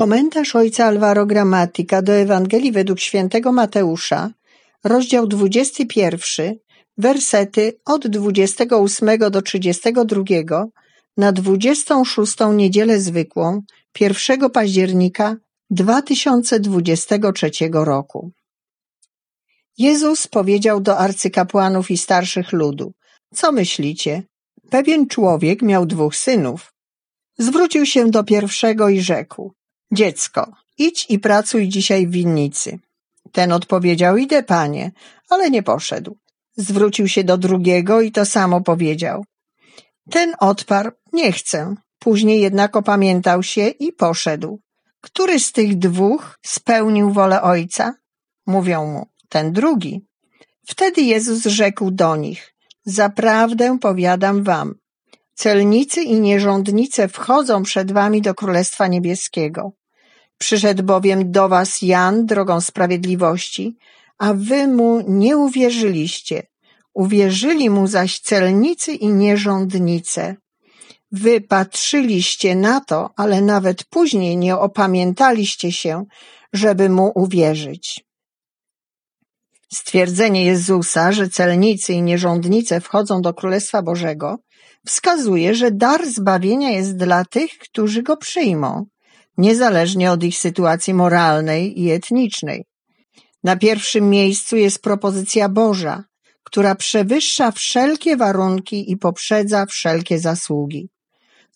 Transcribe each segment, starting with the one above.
Komentarz ojca Alvaro Gramatika do Ewangelii według świętego Mateusza, rozdział 21, wersety od 28 do 32 na 26 niedzielę zwykłą 1 października 2023 roku. Jezus powiedział do arcykapłanów i starszych ludu: Co myślicie? Pewien człowiek miał dwóch synów. Zwrócił się do pierwszego i rzekł: Dziecko, idź i pracuj dzisiaj w winnicy. Ten odpowiedział: Idę, panie, ale nie poszedł. Zwrócił się do drugiego i to samo powiedział. Ten odparł: Nie chcę. Później jednak opamiętał się i poszedł. Który z tych dwóch spełnił wolę ojca? Mówią mu: Ten drugi. Wtedy Jezus rzekł do nich: Zaprawdę powiadam wam, celnicy i nierządnice wchodzą przed wami do Królestwa Niebieskiego. Przyszedł bowiem do was Jan drogą sprawiedliwości, a wy mu nie uwierzyliście. Uwierzyli mu zaś celnicy i nierządnice. Wy patrzyliście na to, ale nawet później nie opamiętaliście się, żeby mu uwierzyć. Stwierdzenie Jezusa, że celnicy i nierządnice wchodzą do Królestwa Bożego, wskazuje, że dar zbawienia jest dla tych, którzy go przyjmą niezależnie od ich sytuacji moralnej i etnicznej. Na pierwszym miejscu jest propozycja Boża, która przewyższa wszelkie warunki i poprzedza wszelkie zasługi.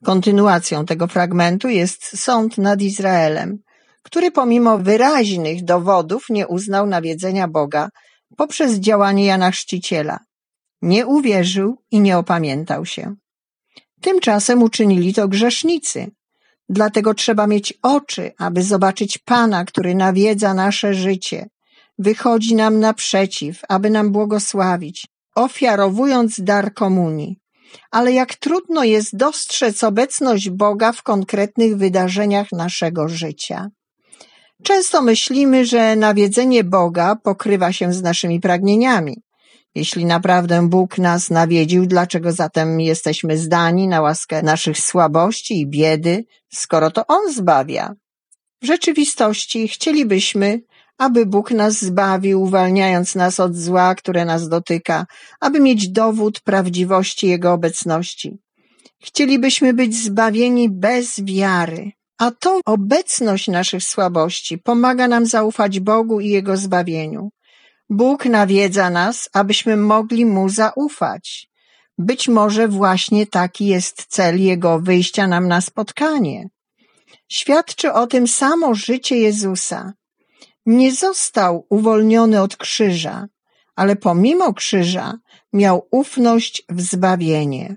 Kontynuacją tego fragmentu jest sąd nad Izraelem, który pomimo wyraźnych dowodów nie uznał nawiedzenia Boga poprzez działanie Jana Chrzciciela. Nie uwierzył i nie opamiętał się. Tymczasem uczynili to grzesznicy, Dlatego trzeba mieć oczy, aby zobaczyć Pana, który nawiedza nasze życie, wychodzi nam naprzeciw, aby nam błogosławić, ofiarowując dar komunii. Ale jak trudno jest dostrzec obecność Boga w konkretnych wydarzeniach naszego życia. Często myślimy, że nawiedzenie Boga pokrywa się z naszymi pragnieniami. Jeśli naprawdę Bóg nas nawiedził, dlaczego zatem jesteśmy zdani na łaskę naszych słabości i biedy, skoro to On zbawia? W rzeczywistości chcielibyśmy, aby Bóg nas zbawił, uwalniając nas od zła, które nas dotyka, aby mieć dowód prawdziwości Jego obecności. Chcielibyśmy być zbawieni bez wiary, a to obecność naszych słabości pomaga nam zaufać Bogu i Jego zbawieniu. Bóg nawiedza nas, abyśmy mogli Mu zaufać. Być może właśnie taki jest cel Jego wyjścia nam na spotkanie. Świadczy o tym samo życie Jezusa. Nie został uwolniony od krzyża, ale pomimo krzyża miał ufność w zbawienie.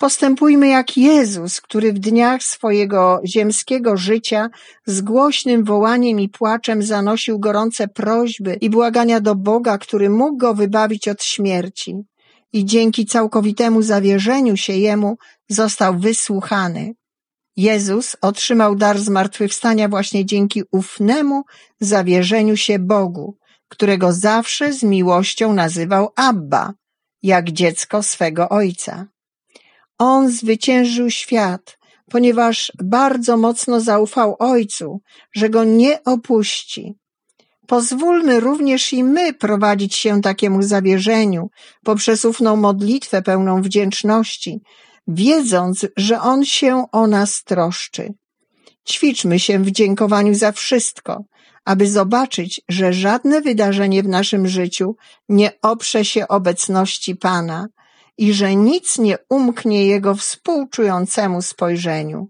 Postępujmy jak Jezus, który w dniach swojego ziemskiego życia z głośnym wołaniem i płaczem zanosił gorące prośby i błagania do Boga, który mógł go wybawić od śmierci. I dzięki całkowitemu zawierzeniu się Jemu został wysłuchany. Jezus otrzymał dar zmartwychwstania właśnie dzięki ufnemu zawierzeniu się Bogu, którego zawsze z miłością nazywał Abba, jak dziecko swego Ojca. On zwyciężył świat, ponieważ bardzo mocno zaufał Ojcu, że go nie opuści. Pozwólmy również i my prowadzić się takiemu zawierzeniu poprzez ufną modlitwę pełną wdzięczności, wiedząc, że On się o nas troszczy. Ćwiczmy się w dziękowaniu za wszystko, aby zobaczyć, że żadne wydarzenie w naszym życiu nie oprze się obecności Pana, i że nic nie umknie jego współczującemu spojrzeniu.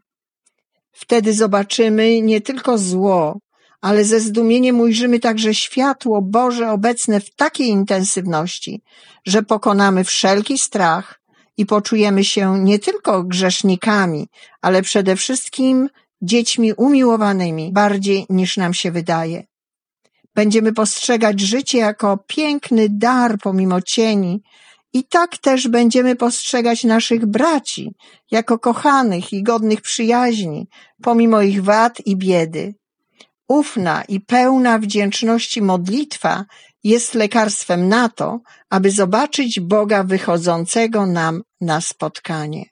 Wtedy zobaczymy nie tylko zło, ale ze zdumieniem ujrzymy także światło Boże obecne w takiej intensywności, że pokonamy wszelki strach i poczujemy się nie tylko grzesznikami, ale przede wszystkim dziećmi umiłowanymi bardziej niż nam się wydaje. Będziemy postrzegać życie jako piękny dar pomimo cieni, i tak też będziemy postrzegać naszych braci jako kochanych i godnych przyjaźni, pomimo ich wad i biedy. Ufna i pełna wdzięczności modlitwa jest lekarstwem na to, aby zobaczyć Boga wychodzącego nam na spotkanie.